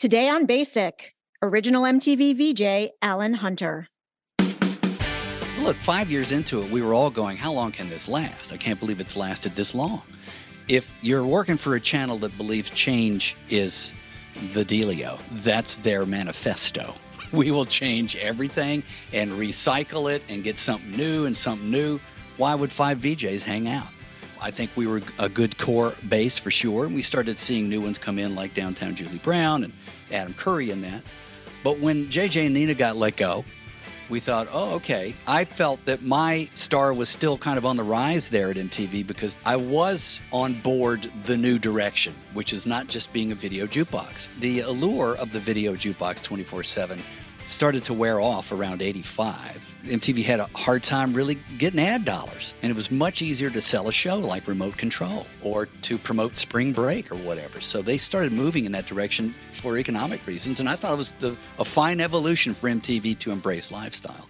Today on Basic, original MTV VJ Alan Hunter. Look, five years into it, we were all going, How long can this last? I can't believe it's lasted this long. If you're working for a channel that believes change is the dealio, that's their manifesto. We will change everything and recycle it and get something new and something new. Why would five VJs hang out? I think we were a good core base for sure. And we started seeing new ones come in like Downtown Julie Brown and Adam Curry in that. But when JJ and Nina got let go, we thought, oh, okay. I felt that my star was still kind of on the rise there at MTV because I was on board the new direction, which is not just being a video jukebox. The allure of the video jukebox 24 7 started to wear off around 85. MTV had a hard time really getting ad dollars, and it was much easier to sell a show like Remote Control or to promote Spring Break or whatever. So they started moving in that direction for economic reasons, and I thought it was the, a fine evolution for MTV to embrace lifestyle.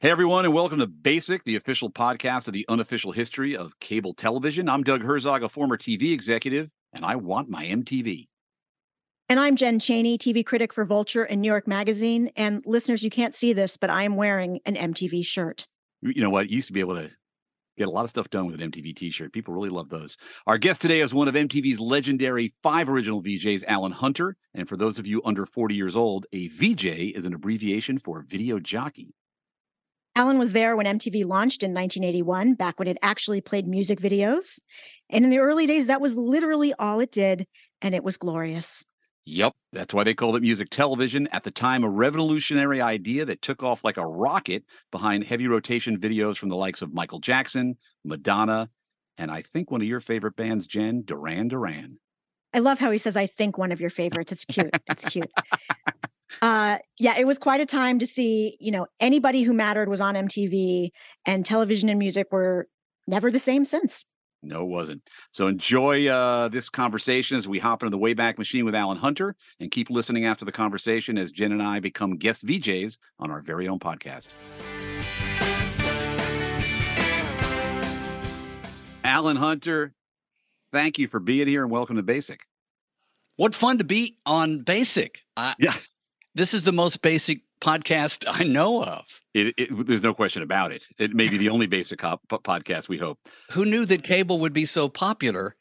Hey, everyone, and welcome to Basic, the official podcast of the unofficial history of cable television. I'm Doug Herzog, a former TV executive, and I want my MTV. And I'm Jen Cheney, TV critic for Vulture and New York Magazine. And listeners, you can't see this, but I am wearing an MTV shirt. You know what? You used to be able to get a lot of stuff done with an MTV t shirt. People really love those. Our guest today is one of MTV's legendary five original VJs, Alan Hunter. And for those of you under 40 years old, a VJ is an abbreviation for video jockey. Alan was there when MTV launched in 1981, back when it actually played music videos. And in the early days, that was literally all it did, and it was glorious. Yep, that's why they called it music television. At the time, a revolutionary idea that took off like a rocket behind heavy rotation videos from the likes of Michael Jackson, Madonna, and I think one of your favorite bands, Jen, Duran Duran. I love how he says, I think one of your favorites. It's cute. It's cute. uh yeah it was quite a time to see you know anybody who mattered was on mtv and television and music were never the same since no, it wasn't. So enjoy uh, this conversation as we hop into the Wayback Machine with Alan Hunter and keep listening after the conversation as Jen and I become guest VJs on our very own podcast. Alan Hunter, thank you for being here and welcome to Basic. What fun to be on Basic. I, yeah. This is the most basic podcast I know of. It, it, there's no question about it. It may be the only basic podcast we hope. Who knew that cable would be so popular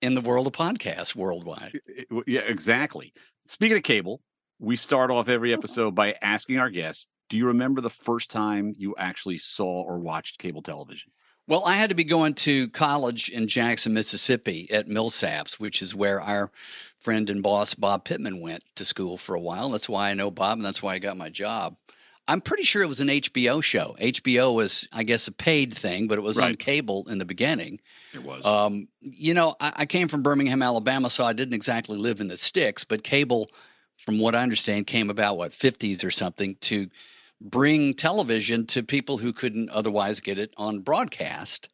in the world of podcasts worldwide? Yeah, exactly. Speaking of cable, we start off every mm-hmm. episode by asking our guests, do you remember the first time you actually saw or watched cable television? Well, I had to be going to college in Jackson, Mississippi at Millsaps, which is where our friend and boss Bob Pittman went to school for a while. That's why I know Bob, and that's why I got my job. I'm pretty sure it was an HBO show. HBO was, I guess, a paid thing, but it was right. on cable in the beginning. It was. Um, you know, I, I, came from Birmingham, Alabama, so I didn't exactly live in the sticks, but cable, from what I understand, came about, what, 50s or something to bring television to people who couldn't otherwise get it on broadcast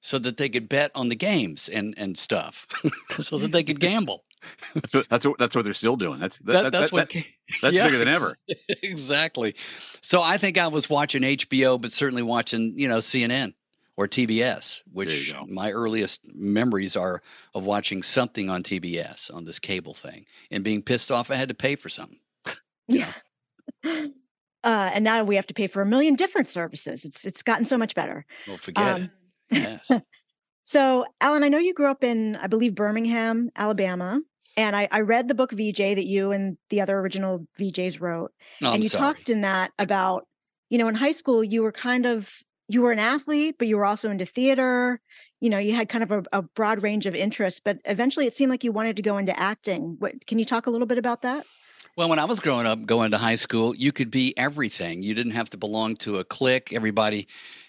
so that they could bet on the games and, and stuff, so that they could gamble. that's what that's what that's what they're still doing. That's that, that, that's that, what that, that's yeah, bigger than ever. exactly. So I think I was watching HBO, but certainly watching you know CNN or TBS, which my earliest memories are of watching something on TBS on this cable thing and being pissed off I had to pay for something. Yeah. Uh, and now we have to pay for a million different services. It's it's gotten so much better. Well, forget um, it. Yes. so, Alan, I know you grew up in, I believe, Birmingham, Alabama. And I, I read the book VJ that you and the other original VJs wrote. Oh, and you sorry. talked in that about, you know, in high school, you were kind of, you were an athlete, but you were also into theater. You know, you had kind of a, a broad range of interests, but eventually it seemed like you wanted to go into acting. What, can you talk a little bit about that? Well, when I was growing up, going to high school, you could be everything. You didn't have to belong to a clique. Everybody,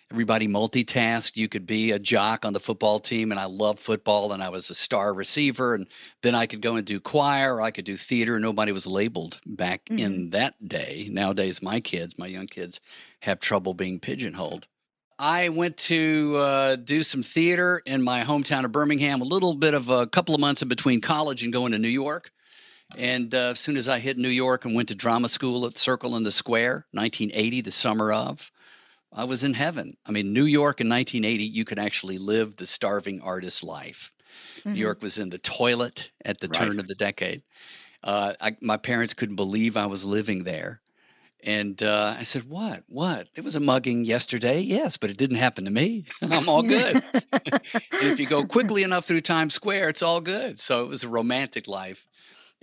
everybody multitasked. You could be a jock on the football team, and I loved football, and I was a star receiver. And then I could go and do choir, or I could do theater. Nobody was labeled back in that day. Nowadays, my kids, my young kids, have trouble being pigeonholed. I went to uh, do some theater in my hometown of Birmingham, a little bit of a couple of months in between college and going to New York. And uh, as soon as I hit New York and went to drama school at Circle in the Square, 1980, the summer of, I was in heaven. I mean, New York in 1980, you could actually live the starving artist life. New York was in the toilet at the turn of the decade. Uh, I, my parents couldn't believe I was living there. And uh, I said, What? What? It was a mugging yesterday. Yes, but it didn't happen to me. I'm all good. if you go quickly enough through Times Square, it's all good. So it was a romantic life.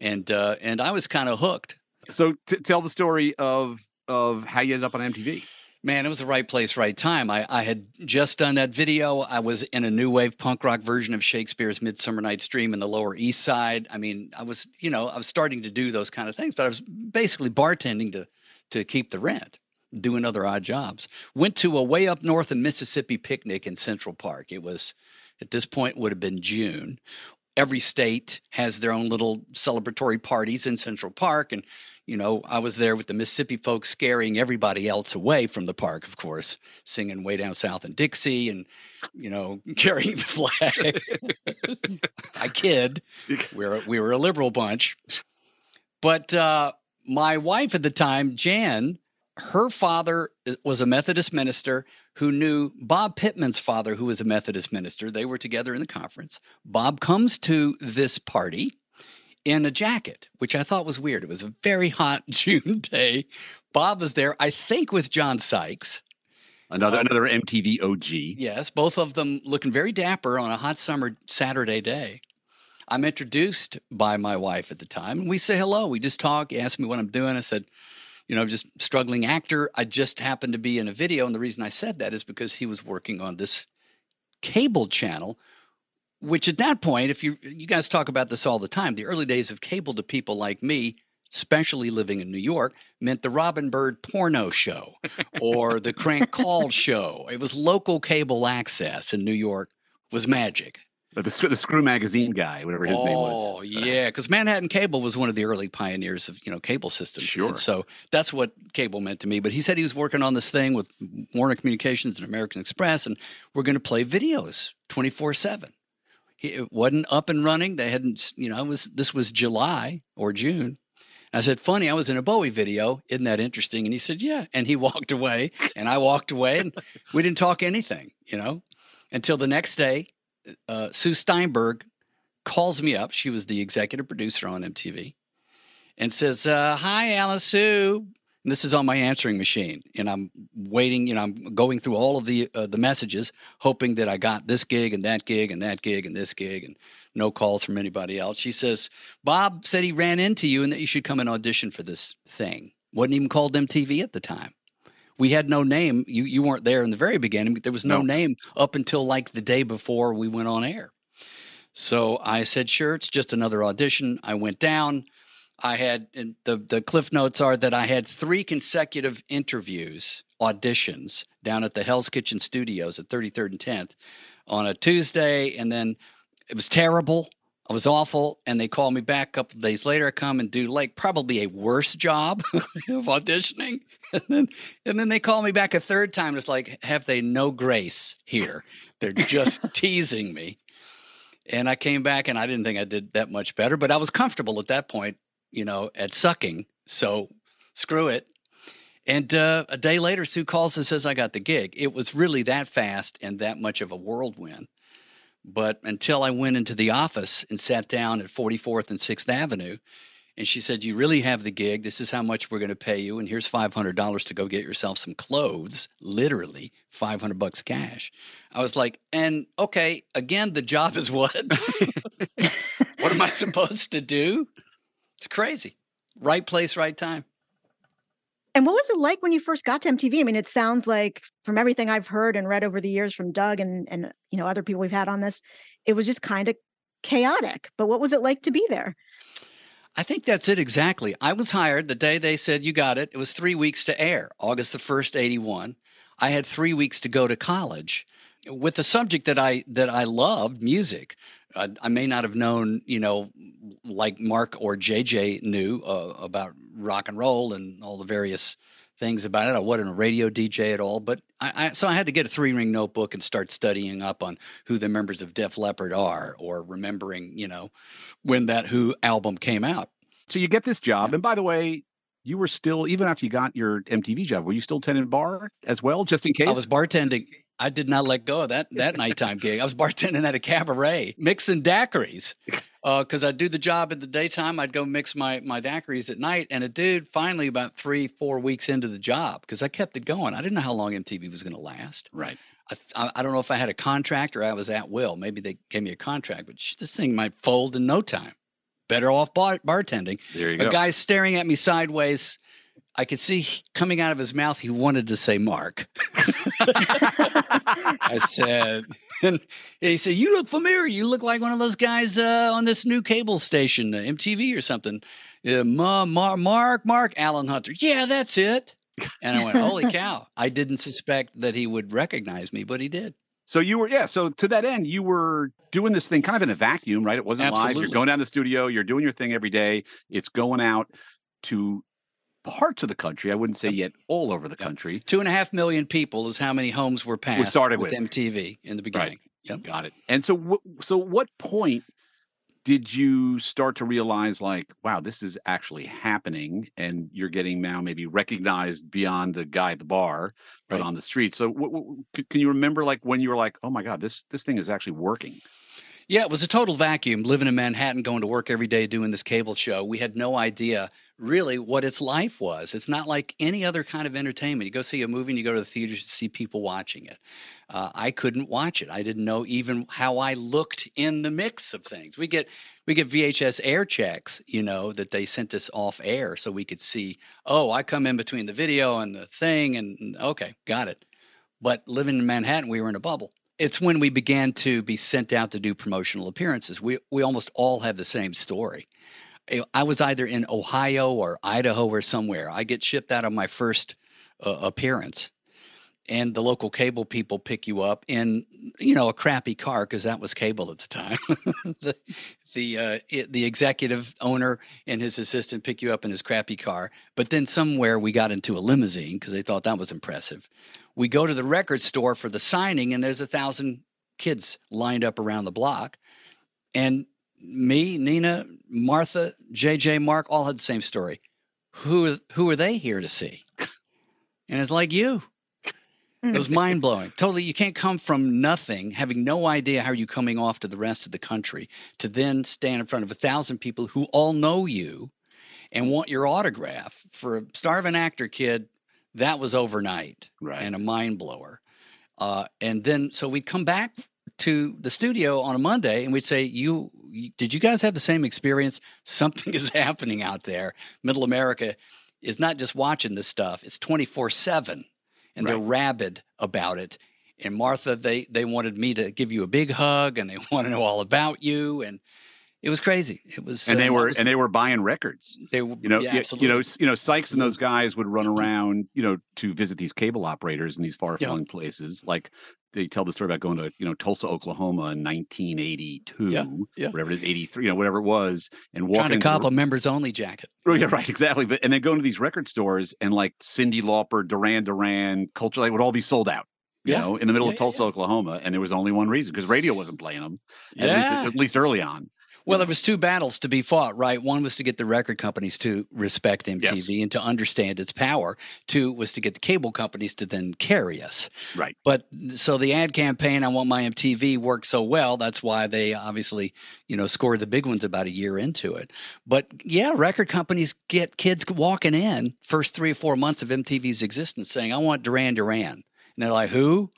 And uh, and I was kind of hooked. So t- tell the story of of how you ended up on MTV. Man, it was the right place, right time. I, I had just done that video. I was in a new wave punk rock version of Shakespeare's Midsummer Night's Dream in the Lower East Side. I mean, I was, you know, I was starting to do those kind of things, but I was basically bartending to to keep the rent, doing other odd jobs. Went to a way up north in Mississippi picnic in Central Park. It was at this point would have been June. Every state has their own little celebratory parties in Central Park and you know, I was there with the Mississippi folks scaring everybody else away from the park, of course, singing Way Down South in Dixie and, you know, carrying the flag. I kid. We were, we were a liberal bunch. But uh, my wife at the time, Jan, her father uh, was a Methodist minister who knew Bob Pittman's father, who was a Methodist minister. They were together in the conference. Bob comes to this party in a jacket, which I thought was weird. It was a very hot June day. Bob was there, I think, with John Sykes. Another Um, another MTV OG. Yes, both of them looking very dapper on a hot summer Saturday day. I'm introduced by my wife at the time, and we say hello. We just talk. He asked me what I'm doing. I said, you know, just struggling actor. I just happened to be in a video, and the reason I said that is because he was working on this cable channel, which at that point, if you you guys talk about this all the time, the early days of cable to people like me, especially living in New York, meant the Robin Byrd porno show or the Crank Call show. It was local cable access in New York was magic. But the, the Screw Magazine guy, whatever his name was. Oh uh, yeah, because Manhattan Cable was one of the early pioneers of you know cable systems. Sure. And so that's what cable meant to me. But he said he was working on this thing with Warner Communications and American Express, and we're going to play videos twenty four seven. It wasn't up and running. They hadn't, you know, it was this was July or June. I said, "Funny, I was in a Bowie video. Isn't that interesting?" And he said, "Yeah." And he walked away, and I walked away, and we didn't talk anything, you know, until the next day. Uh, Sue Steinberg calls me up. She was the executive producer on MTV and says, uh, Hi, Alice Sue. And this is on my answering machine. And I'm waiting, you know, I'm going through all of the uh, the messages, hoping that I got this gig and that gig and that gig and this gig and no calls from anybody else. She says, Bob said he ran into you and that you should come and audition for this thing. Wasn't even called MTV at the time. We had no name. You you weren't there in the very beginning. There was no, No. name up until like the day before we went on air. So I said, sure, it's just another audition. I went down. I had and the the cliff notes are that I had three consecutive interviews, auditions down at the Hell's Kitchen Studios at 33rd and 10th on a Tuesday, and then it was terrible. I was awful, and they called me back a couple of days later. I come and do like probably a worse job of auditioning, and then and then they call me back a third time. It's like, have they no grace here? They're just teasing me. And I came back, and I didn't think I did that much better, but I was comfortable at that point, you know, at sucking. So screw it. And uh, a day later, Sue calls and says, I got the gig. It was really that fast and that much of a whirlwind. But until I went into the office and sat down at 44th and 6th Avenue, and she said, You really have the gig. This is how much we're going to pay you. And here's $500 to go get yourself some clothes, literally 500 bucks cash. I was like, And okay, again, the job is what? what am I supposed to do? It's crazy. Right place, right time. And what was it like when you first got to MTV? I mean, it sounds like from everything I've heard and read over the years from Doug and and you know other people we've had on this, it was just kind of chaotic. But what was it like to be there? I think that's it exactly. I was hired the day they said you got it. It was three weeks to air, August the 1st, 81. I had three weeks to go to college with the subject that I that I loved, music. I, I may not have known, you know, like Mark or JJ knew uh, about rock and roll and all the various things about it. I wasn't a radio DJ at all, but I, I so I had to get a three ring notebook and start studying up on who the members of Def Leppard are, or remembering, you know, when that Who album came out. So you get this job, and by the way, you were still even after you got your MTV job, were you still tending bar as well, just in case? I was bartending. I did not let go of that that nighttime gig. I was bartending at a cabaret, mixing daiquiris, because uh, I'd do the job in the daytime. I'd go mix my my daiquiris at night. And a dude finally, about three four weeks into the job, because I kept it going. I didn't know how long MTV was going to last. Right. I, I, don't know if I had a contract or I was at will. Maybe they gave me a contract, but this thing might fold in no time. Better off bar- bartending. There you a go. A guy's staring at me sideways I could see coming out of his mouth he wanted to say Mark. I said, and he said, "You look familiar. You look like one of those guys uh, on this new cable station, uh, MTV or something." Uh, Ma, Ma, Mark, Mark, Alan Hunter. Yeah, that's it. And I went, "Holy cow!" I didn't suspect that he would recognize me, but he did. So you were, yeah. So to that end, you were doing this thing kind of in a vacuum, right? It wasn't Absolutely. live. You're going down to the studio. You're doing your thing every day. It's going out to parts of the country. I wouldn't say yet all over the country. Two and a half million people is how many homes were passed. We started with, with MTV in the beginning. Right. Yep. Got it. And so, so what point did you start to realize, like, wow, this is actually happening, and you're getting now maybe recognized beyond the guy at the bar, but right. on the street? So, w- w- can you remember, like, when you were like, oh my god, this this thing is actually working? Yeah, it was a total vacuum. Living in Manhattan, going to work every day, doing this cable show, we had no idea really what its life was. It's not like any other kind of entertainment. You go see a movie and you go to the theaters to see people watching it. Uh, I couldn't watch it. I didn't know even how I looked in the mix of things. We get we get VHS air checks, you know, that they sent us off air so we could see. Oh, I come in between the video and the thing, and okay, got it. But living in Manhattan, we were in a bubble. It's when we began to be sent out to do promotional appearances. We we almost all have the same story. I was either in Ohio or Idaho or somewhere. I get shipped out of my first uh, appearance, and the local cable people pick you up in you know a crappy car because that was cable at the time. the the uh, it, the executive owner and his assistant pick you up in his crappy car. But then somewhere we got into a limousine because they thought that was impressive. We go to the record store for the signing, and there's a thousand kids lined up around the block. And me, Nina, Martha, JJ, Mark all had the same story. Who who are they here to see? And it's like you. It was mind blowing. Totally, you can't come from nothing, having no idea how you're coming off to the rest of the country, to then stand in front of a thousand people who all know you and want your autograph. For a starving actor kid, that was overnight right. and a mind blower. Uh, and then, so we'd come back to the studio on a Monday and we'd say, "You did you guys have the same experience? Something is happening out there. Middle America is not just watching this stuff; it's twenty four seven, and right. they're rabid about it." And Martha, they they wanted me to give you a big hug, and they want to know all about you, and it was crazy. It was, and they uh, were was, and they were buying records. They, were, you know, yeah, you, you know, you know, Sykes and those guys would run around, you know, to visit these cable operators in these far flung yeah. places. Like they tell the story about going to you know Tulsa, Oklahoma in 1982, yeah, yeah. whatever it is, 83, you know, whatever it was, and walking trying to cop a members only jacket. Oh yeah, right, exactly. But and then going to these record stores and like Cyndi Lauper, Duran Duran, Culture Light would all be sold out. You yeah. know, in the middle of Tulsa, Oklahoma, and there was only one reason because radio wasn't playing them. At least at least early on. Well, there was two battles to be fought, right? One was to get the record companies to respect MTV yes. and to understand its power. Two was to get the cable companies to then carry us. Right. But so the ad campaign, I want my MTV, worked so well. That's why they obviously, you know, scored the big ones about a year into it. But yeah, record companies get kids walking in first three or four months of MTV's existence saying, I want Duran Duran. And they're like, who?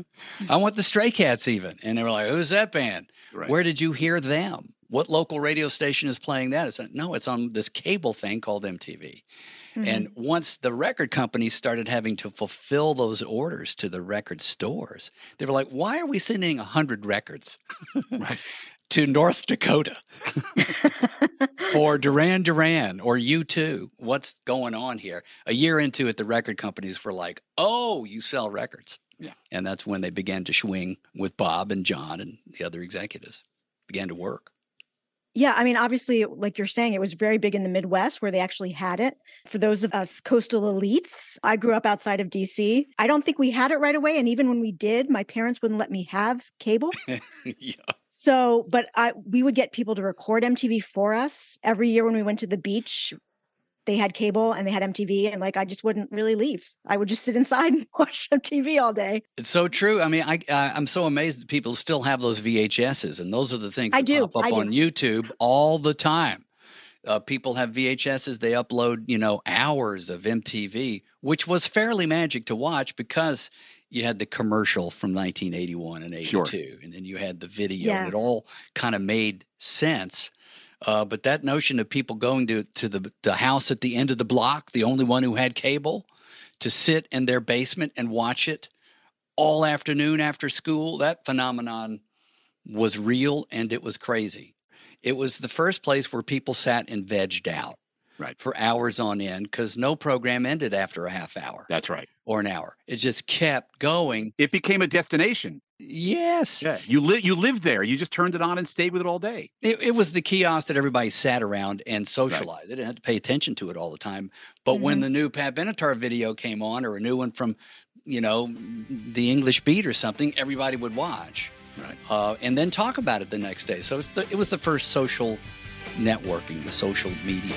I want the Stray Cats even. And they were like, who's that band? Right. Where did you hear them? What local radio station is playing that? It's no, it's on this cable thing called MTV. Mm-hmm. And once the record companies started having to fulfill those orders to the record stores, they were like, why are we sending 100 records right. to North Dakota for Duran Duran or U2? What's going on here? A year into it, the record companies were like, oh, you sell records. Yeah. And that's when they began to swing with Bob and John and the other executives, began to work. Yeah, I mean, obviously, like you're saying, it was very big in the Midwest where they actually had it. For those of us coastal elites, I grew up outside of DC. I don't think we had it right away. And even when we did, my parents wouldn't let me have cable. yeah. So, but I we would get people to record MTV for us every year when we went to the beach they had cable and they had MTV, and like I just wouldn't really leave. I would just sit inside and watch MTV all day. It's so true. I mean, I uh, I'm so amazed that people still have those VHSs, and those are the things I do pop up I on do. YouTube all the time. Uh, people have VHSs. They upload, you know, hours of MTV, which was fairly magic to watch because you had the commercial from 1981 and 82, sure. and then you had the video, Yeah. and it all kind of made sense. Uh, but that notion of people going to to the the house at the end of the block, the only one who had cable, to sit in their basement and watch it all afternoon after school, that phenomenon was real and it was crazy. It was the first place where people sat and vegged out Right. for hours on end because no program ended after a half hour That's right. or an hour. It just kept going. It became a destination. Yes. Yeah. You live you lived there. You just turned it on and stayed with it all day. It, it was the kiosk that everybody sat around and socialized. They didn't have to pay attention to it all the time. But when Mhm. the new Pat Benatar video came on, or a new one from, you know, the English Beat or something, everybody would watch, Right. uh, and then talk about it the next day. So it's the, it was the first social networking, the social media.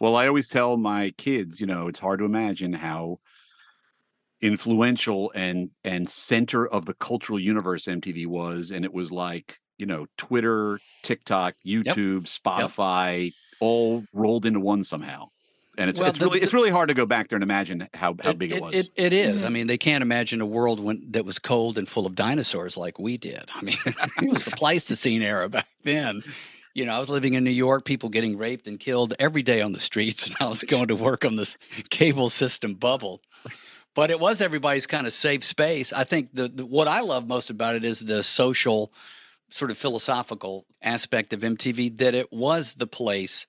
Well, I always tell my kids, you know, it's hard to imagine how influential and and center of the cultural universe MTV was, and it was like you know Twitter, TikTok, YouTube, Spotify, all rolled into one somehow. And it's Well, it's the- really it's really hard to go back there and imagine how how big it, was. It, it is. Mhm. I mean, they can't imagine a world when that was cold and full of dinosaurs like we did. I mean, it was the Pleistocene era back then. You know, I was living in New York, people getting raped and killed every day on the streets, and I was going to work on this cable system bubble. But it was everybody's kind of safe space. I think the, the what I love most about it is the social, sort of philosophical aspect of MTV. That it was the place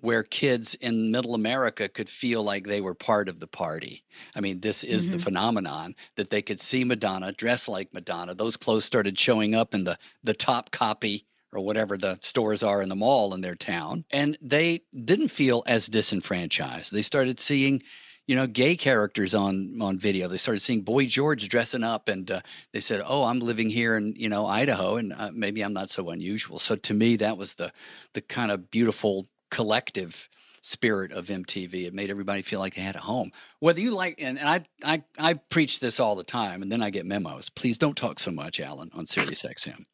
where kids in middle America could feel like they were part of the party. I mean, this is the Mhm. phenomenon that they could see Madonna, dress like Madonna. Those clothes started showing up in the the top copy or whatever the stores are in the mall in their town, and they didn't feel as disenfranchised. They started seeing you know, gay characters on on video. They started seeing Boy George dressing up, and uh, they said, "Oh, I'm living here in you know Idaho, and uh, maybe I'm not so unusual." So to me, that was the the kind of beautiful collective spirit of MTV. It made everybody feel like they had a home. Whether you like, and, and I, I, I preach this all the time, and then I get memos. Please don't talk so much, Alan, on Sirius XM.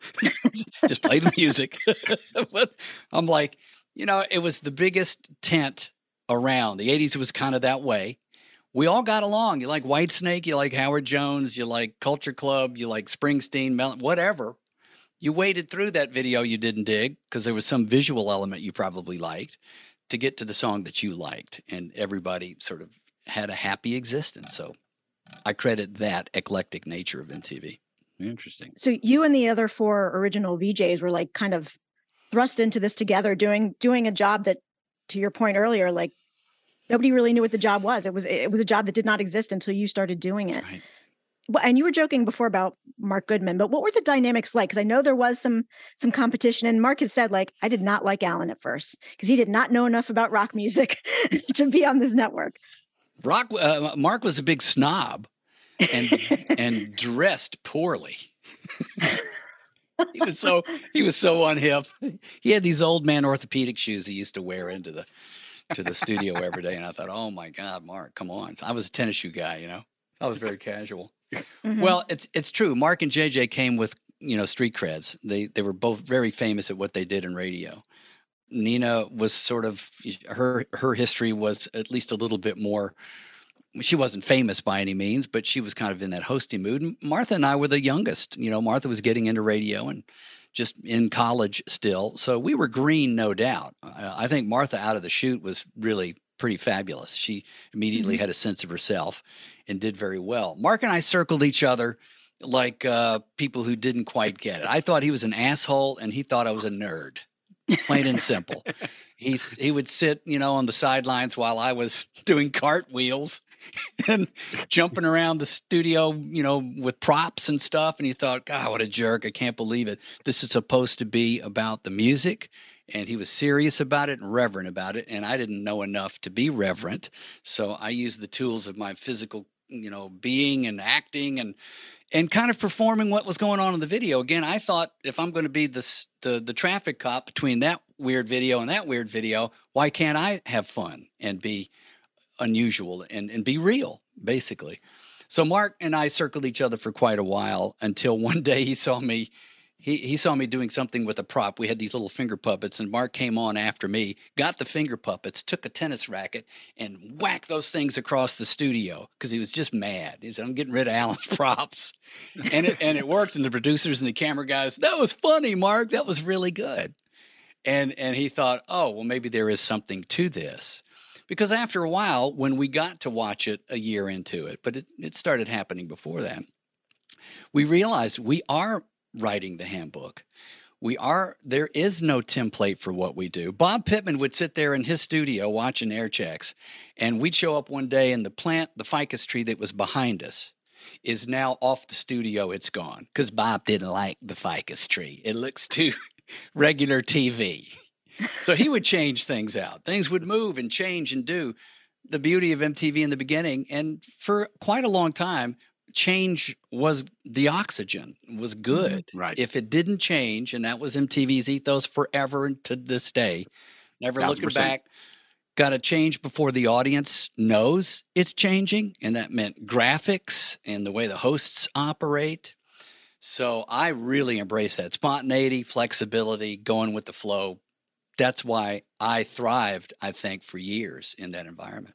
Just play the music. but I'm like, you know, it was the biggest tent around. The 80s was kind of that way we all got along. You like Whitesnake, you like Howard Jones, you like Culture Club, you like Springsteen, Mel- whatever. You waded through that video you didn't dig because there was some visual element you probably liked to get to the song that you liked, and everybody sort of had a happy existence. So I credit that eclectic nature of MTV. Interesting. So you and the other four original VJs were like kind of thrust into this together, doing doing a job that, to your point earlier, like nobody really knew what the job was. It was it was a job that did not exist until you started doing it. Right. And you were joking before about Mark Goodman, but what were the dynamics like? Because I know there was some some competition, and Mark had said like I did not like Alan at first because he did not know enough about rock music to be on this network. Rock uh, Mark was a big snob and and dressed poorly. he was so he was so unhip. He had these old man orthopedic shoes he used to wear into the to the studio every day, and I thought, oh my God, Mark, come on! I was a tennis shoe guy, you know. I was very casual. Mm-hmm. Well, it's it's true. Mark and JJ came with you know street creds. They they were both very famous at what they did in radio. Nina was sort of her her history was at least a little bit more. She wasn't famous by any means, but she was kind of in that hosting mood. Martha and I were the youngest. You know, Martha was getting into radio, and just in college still. So we were green, no doubt. I think Martha out of the chute was really pretty fabulous. She immediately mm-hmm. had a sense of herself and did very well. Mark and I circled each other like uh, people who didn't quite get it. I thought he was an asshole, and he thought I was a nerd. Plain and simple. He's he would sit, you know, on the sidelines while I was doing cartwheels and jumping around the studio, you know, with props and stuff. And he thought, God, what a jerk. I can't believe it. This is supposed to be about the music. And he was serious about it and reverent about it. And I didn't know enough to be reverent. So I used the tools of my physical, you know, being and acting and and kind of performing what was going on in the video. Again, I thought if I'm going to be the the the traffic cop between that weird video and that weird video, why can't I have fun and be unusual and, and be real, basically. So Mark and I circled each other for quite a while until one day he saw me. He, he saw me doing something with a prop. We had these little finger puppets, and Mark came on after me, got the finger puppets, took a tennis racket, and whacked those things across the studio because he was just mad. He said, I'm getting rid of Alan's props. and, it, and it worked. And the producers and the camera guys, that was funny, Mark. That was really good. And, and he thought, oh, well, maybe there is something to this. Because after a while, when we got to watch it a year into it, but it, it started happening before that, we realized we are writing the handbook. We are, there is no template for what we do. Bob Pittman would sit there in his studio watching air checks, and we'd show up one day and the plant, the ficus tree that was behind us, is now off the studio. It's gone because Bob didn't like the ficus tree. It looks too regular TV so he would change things out. Things would move and change and do. The beauty of MTV in the beginning, and for quite a long time, change was the oxygen, was mm-hmm. good. Right. If it didn't change, and that was MTV's ethos forever and to this day, never looking back, got to change before the audience knows it's changing. And that meant graphics and the way the hosts operate. So I really embrace that spontaneity, flexibility, going with the flow, that's why I thrived, I think, for years in that environment.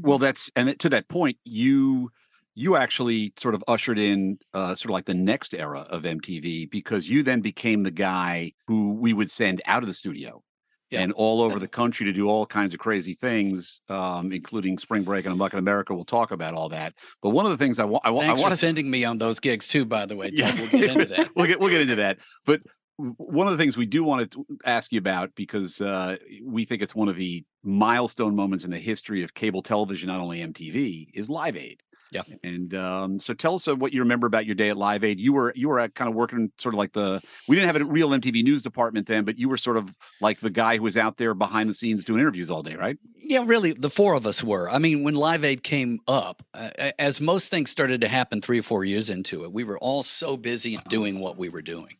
Well, that's and to that point, you you actually sort of ushered in uh, sort of like the next era of MTV because you then became the guy who we would send out of the studio yeah. and all over the country to do all kinds of crazy things, um, including spring break and Unmucking America. We'll talk about all that. But one of the things I want, I, want, I want to sending me on those gigs too. By the way, yeah. we'll get into that. we'll get we'll get into that. But one of the things we do want to ask you about because uh, we think it's one of the milestone moments in the history of cable television, not only MTV, is Live Aid. Yeah. And um, so tell us uh, what you remember about your day at Live Aid. You were you were kind of working sort of like the we didn't have a real MTV news department then, but you were sort of like the guy who was out there behind the scenes doing interviews all day, right? Yeah, really, the four of us were. I mean, when Live Aid came up, uh, as most things started to happen three or four years into it, we were all so busy doing what we were doing.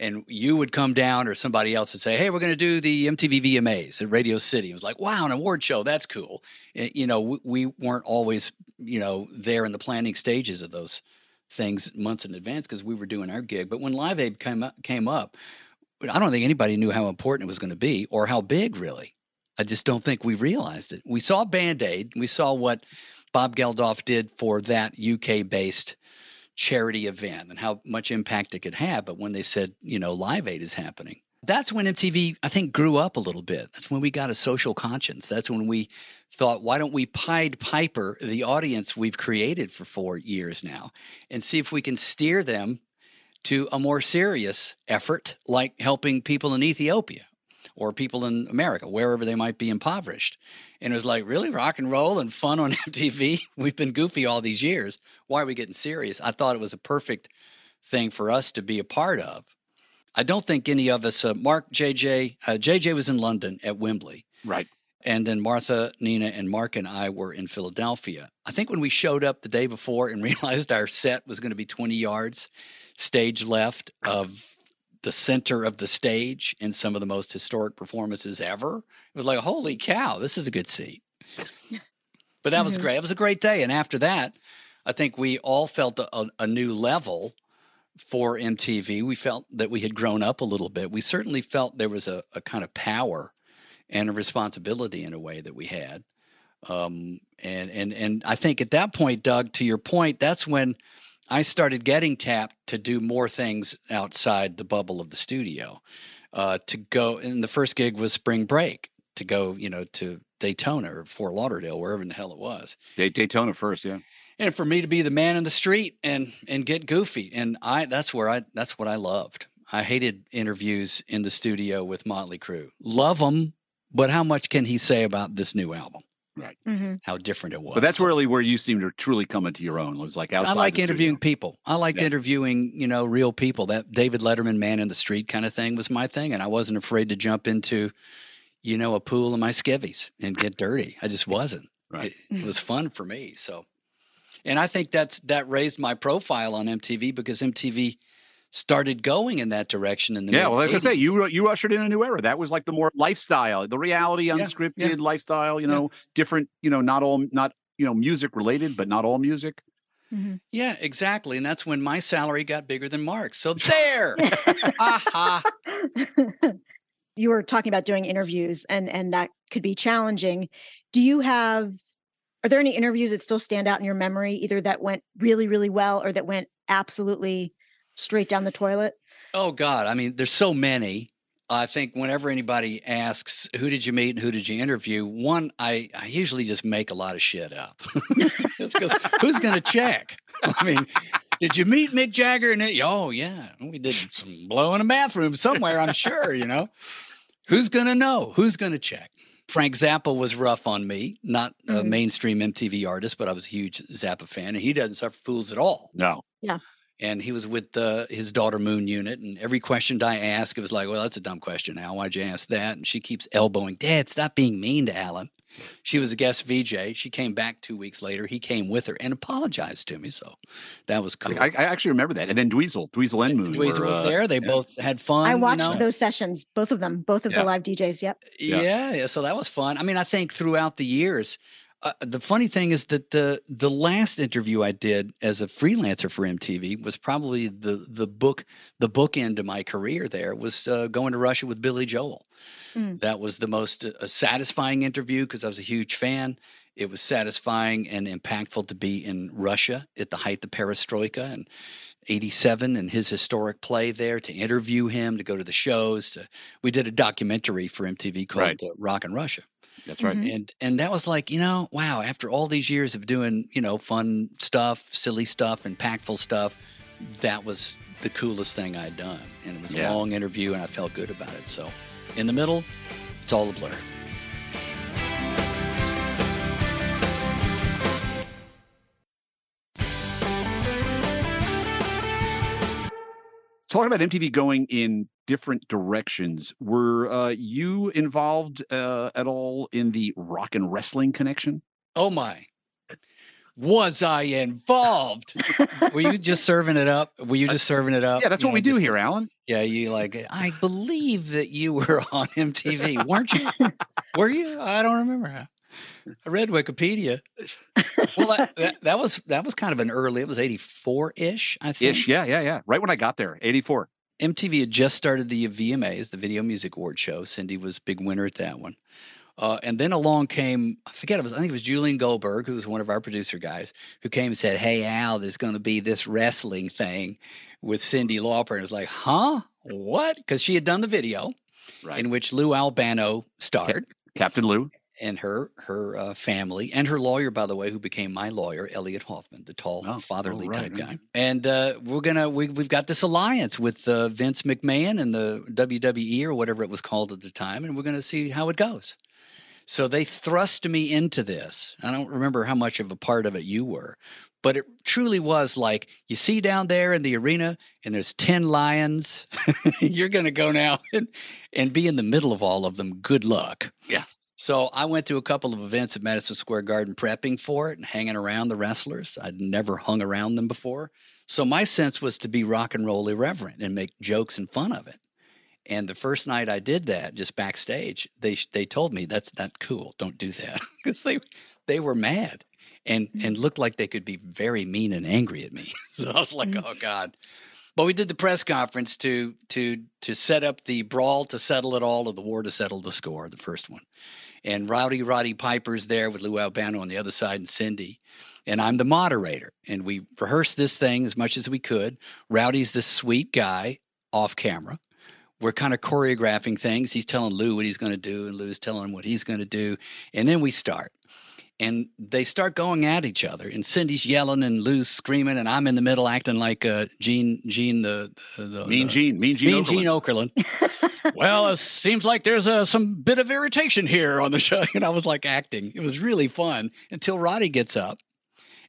And you would come down, or somebody else would say, Hey, we're going to do the MTV VMAs at Radio City. It was like, Wow, an award show. That's cool. And, you know, we, we weren't always, you know, there in the planning stages of those things months in advance because we were doing our gig. But when Live Aid came up, came up, I don't think anybody knew how important it was going to be or how big, really. I just don't think we realized it. We saw Band Aid, we saw what Bob Geldof did for that UK based charity event and how much impact it could have. But when they said, you know, Live Aid is happening, that's when MTV, I think, grew up a little bit. That's when we got a social conscience. That's when we thought, why don't we Pied Piper the audience we've created for four years now and see if we can steer them to a more serious effort like helping people in Ethiopia or people in America, wherever they might be impoverished. And it was like, really, rock and roll and fun on MTV? We've been goofy all these years. Why are we getting serious? I thought it was a perfect thing for us to be a part of. I don't think any of us, uh, Mark, JJ, uh, JJ was in London at Wembley. Right. And then Martha, Nina, and Mark and I were in Philadelphia. I think when we showed up the day before and realized our set was going to be 20 yards stage left of the center of the stage in some of the most historic performances ever. It was like, holy cow, this is a good seat. But that was Mhm. great. It was a great day. And after that, I think we all felt a, a, a new level for MTV. We felt that we had grown up a little bit. We certainly felt there was a, a kind of power and a responsibility in a way that we had. Um, and and and I think at that point, Doug, to your point, that's when I started getting tapped to do more things outside the bubble of the studio. Uh, to go, and the first gig was Spring Break. To go, you know, to Daytona or Fort Lauderdale, wherever in the hell it was Day- Daytona first, yeah. and for me to be the man in the street and and get goofy and i that's where i that's what i loved i hated interviews in the studio with motley crue love them but how much can he say about this new album hmm how different it was But that's really where you seem to truly come into your own. It was like outside I like the interviewing studio. people. I liked Yeah. interviewing, you know, real people. That David Letterman man in the street kind of thing was my thing. And I wasn't afraid to jump into, you know, a pool of my skivvies and get dirty. I just wasn't. Right. It, it was fun for me. So, and I think that's that raised my profile on MTV because MTV started going in that direction in the Yeah, well, like I say, you you ushered in a new era. That was like the more lifestyle, the reality, unscripted yeah. lifestyle. You Yeah. know, different. You know, not all not you know music related, but not all music. hmm Yeah, exactly. And that's when my salary got bigger than Mark's. So there. Aha. you were talking about doing interviews and and that could be challenging do you have are there any interviews that still stand out in your memory either that went really really well or that went absolutely straight down the toilet Oh God, I mean, there's so many. I think whenever anybody asks, "Who did you meet and who did you interview?" One, I, I usually just make a lot of shit up. It's 'cause who's going to check? I mean, did you meet Mick Jagger? And it, oh yeah, we did some blow in a bathroom somewhere. I'm sure. You know, who's going to know? Who's going to check? Frank Zappa was rough on me, not a Mhm. mainstream MTV artist, but I was a huge Zappa fan, and he doesn't suffer fools at all No, and he was with uh, his daughter Moon Unit. And every question I ask, it was like, "Well, that's a dumb question. Al, why'd you ask that?" And she keeps elbowing, "Dad, stop being mean to Alan." She was a guest VJ. She came back two weeks later. He came with her and apologized to me. So that was cool. I, I actually remember that. And then Dweezil, Dweezil and Moon. Dweezil were, was uh, there. They yeah. both had fun. i you watched know? those sessions both of them both of Yeah. the live djs yep Yeah. Yeah. yeah, So that was fun. I mean, I think throughout the years, uh, the funny thing is that the the last interview I did as a freelancer for MTV was probably the the book the bookend of my career. There was uh, going to Russia with Billy Joel. Mm. That was the most uh, satisfying interview because I was a huge fan. It was satisfying and impactful to be in Russia at the height of perestroika and 87 and his historic play there to interview him, to go to the shows. To, we did a documentary for MTV called Right. uh, Rock and Russia. That's right. Mhm. And and that was like, you know, wow, after all these years of doing, you know, fun stuff, silly stuff, impactful stuff, that was the coolest thing I'd done. And it was Yeah. a long interview and I felt good about it. So in the middle, it's all a blur. Talking about MTV going in different directions, were uh, you involved uh, at all in the rock and wrestling connection? Oh my. Was I involved? Were you just serving it up? Were you just serving it up? Yeah, that's You what know, we do just- here, Alan. Yeah, you like I believe that you were on MTV, weren't you? were you? I don't remember. I read Wikipedia. Well, that, that, that was that was kind of an early. It was eighty four ish, I think. Ish, yeah, yeah, yeah. Right when I got there, '84. MTV had just started the VMAs, the Video Music Award show. Cyndi was big winner at that one. Uh, and then along came, I forget, it was, I think it was Julian Goldberg, who was one of our producer guys, who came and said, Hey, Al, there's going to be this wrestling thing with Cyndi Lauper. And it was like, Huh? What? Because she had done the video Right. in which Lou Albano starred Captain Lou. And her her uh, family and her lawyer, by the way, who became my lawyer, Elliot Hoffman, the tall, Oh, fatherly right, type right. guy. And uh, we're gonna we we've got this alliance with uh, Vince McMahon and the WWE or whatever it was called at the time, and we're gonna see how it goes. So they thrust me into this. I don't remember how much of a part of it you were, but it truly was like you see down there in the arena, and there's ten lions. You're gonna go now and, and be in the middle of all of them. Good luck. Yeah. So I went to a couple of events at Madison Square Garden prepping for it and hanging around the wrestlers. I'd never hung around them before. So my sense was to be rock and roll irreverent and make jokes and fun of it. And the first night I did that, just backstage, they they told me that's not cool. Don't do that because they they were mad and and looked like they could be very mean and angry at me. so I was like, Mm. oh god. But we did the press conference to to to set up the brawl to settle it all, or the war to settle the score, the first one. And Rowdy Roddy Piper's there with Lou Albano on the other side and Cyndi. And I'm the moderator. And we rehearsed this thing as much as we could. Rowdy's this sweet guy off camera. We're kind of choreographing things. He's telling Lou what he's going to do, and Lou's telling him what he's going to do. And then we start. And they start going at each other. And Cyndi's yelling, and Lou's screaming, and I'm in the middle acting like uh, Gene, Gene the, the, the Mean the- Gene. Mean Gene. Mean Okerlund. Gene Okerlund. well, it seems like there's uh, some bit of irritation here on the show. And I was like acting. It was really fun until Roddy gets up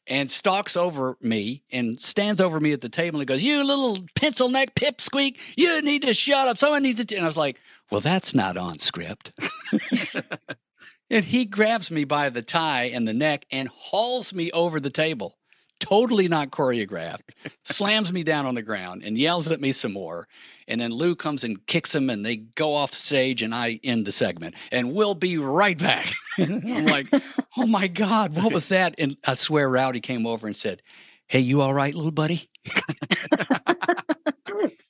and stalks over me and stands over me at the table and goes, You little pencil neck pipsqueak, you need to shut up. Someone needs to. T-. And I was like, Well, that's not on script. and he grabs me by the tie and the neck and hauls me over the table. Totally not choreographed, slams me down on the ground and yells at me some more. And then Lou comes and kicks him, and they go off stage, and I end the segment. And we'll be right back. I'm like, oh my God, what was that? And I swear Rowdy came over and said, Hey, you all right, little buddy?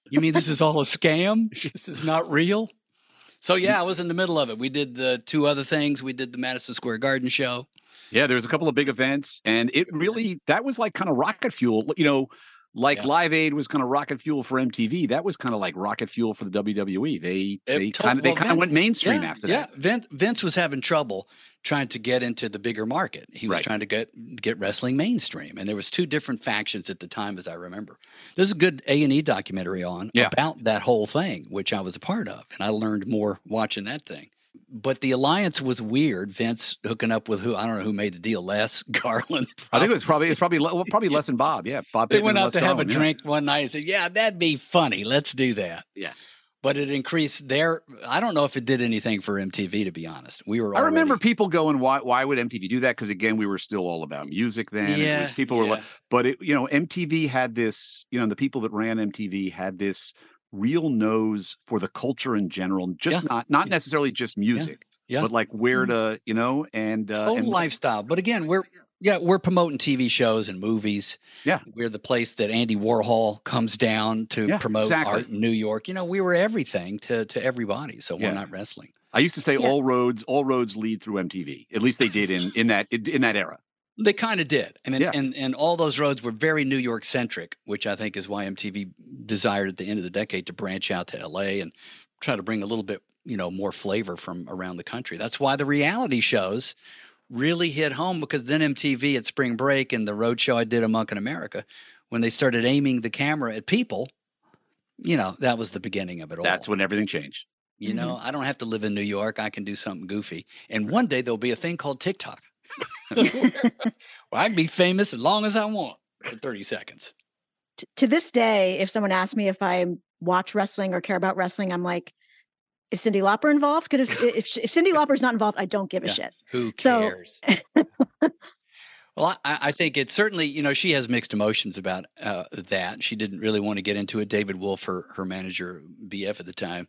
you mean this is all a scam? This is not real? So yeah, I was in the middle of it. We did the two other things. We did the Madison Square Garden show. Yeah, there was a couple of big events, and it really that was like kind of rocket fuel. You know, like Yeah. Live Aid was kind of rocket fuel for MTV. That was kind of like rocket fuel for the WWE. They they kind of they well, kind of went mainstream yeah, after yeah. that. Vince, Vince was having trouble trying to get into the bigger market. He was Right. trying to get get wrestling mainstream, and there was two different factions at the time, as I remember. There's a good A and E documentary on Yeah. about that whole thing, which I was a part of, and I learned more watching that thing. But the alliance was weird. Vince hooking up with who I don't know who made the deal. Les Garland. I think it was probably it's probably well, probably less than Bob. Yeah, Bob. They Pittman went out Les to have a yeah. drink one night and said, "Yeah, that'd be funny. Let's do that." Yeah. But it increased their. I don't know if it did anything for MTV, to be honest. We were. I remember people going, "Why? Why would MTV do that?" Because again, we were still all about music then. it was Yeah, people were like, but it, you know, MTV had this. You know, the people that ran MTV had this real nose for the culture in general, just Yeah. not not Yeah. necessarily just music, Yeah. but like where to, you know, and uh, Total and lifestyle. But again, we're yeah, we're promoting TV shows and movies. Yeah. We're the place that Andy Warhol comes down to Yeah, promote exactly. art in New York. You know, we were everything to to everybody. So Yeah. we're not wrestling. I used to say Yeah. all roads all roads lead through MTV. At least they did in in that in that era. They kind of did. I mean, Yeah. and, and all those roads were very New York centric, which I think is why MTV desired at the end of the decade to branch out to LA and try to bring a little bit, you know, more flavor from around the country. That's why the reality shows really hit home because then MTV at spring break and the road show I did Amok in America, when they started aiming the camera at people, you know, that was the beginning of it all. That's when everything changed. You know, mm-hmm. I don't have to live in New York. I can do something goofy. And one day there'll be a thing called TikTok. where I can be famous as long as I want for 30 seconds. T- to this day, if someone asks me if I'm watch wrestling or care about wrestling, I'm like, is Cyndi Lauper involved? Because if, if, if Cyndi Lauper's not involved, I don't give a Yeah. shit. Who So- cares? well, I, I think it's certainly, you know, she has mixed emotions about uh, that. She didn't really want to get into it. David Wolf, her, her manager, BF at the time,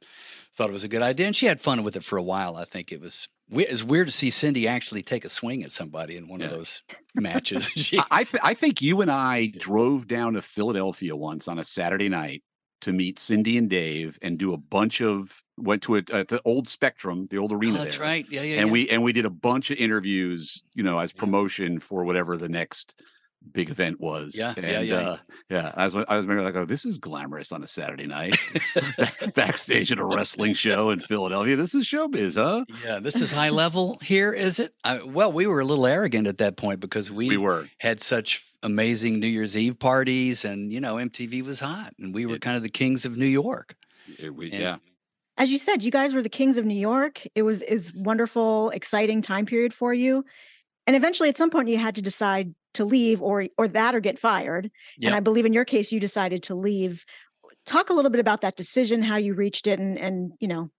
thought it was a good idea. And she had fun with it for a while. I think it was, it's weird to see Cyndi actually take a swing at somebody in one of those matches. I, th- I think you and I drove down to Philadelphia once on a Saturday night to meet Cyndi and Dave and do a bunch of went to a, uh, the old Spectrum, the old arena. oh, that's there. right. Yeah, yeah. and yeah. we and we did a bunch of interviews, you know, as Yeah. promotion for whatever the next big event was. Yeah, and, yeah, yeah. Uh, yeah. I was I was like, oh, this is glamorous on a Saturday night, backstage at a wrestling show in Philadelphia. This is showbiz, huh? Yeah, this is high level here, is it? I, well, we were a little arrogant at that point because we, We were. had such amazing New Year's Eve parties, and you know, MTV was hot, and we were It- kind of the kings of New York. It- we- yeah. As you said, you guys were the kings of New York. It was is wonderful, exciting time period for you. And eventually at some point you had to decide to leave or or that or get fired. And I believe in your case you decided to leave. Talk a little bit about that decision, how you reached it and and you know,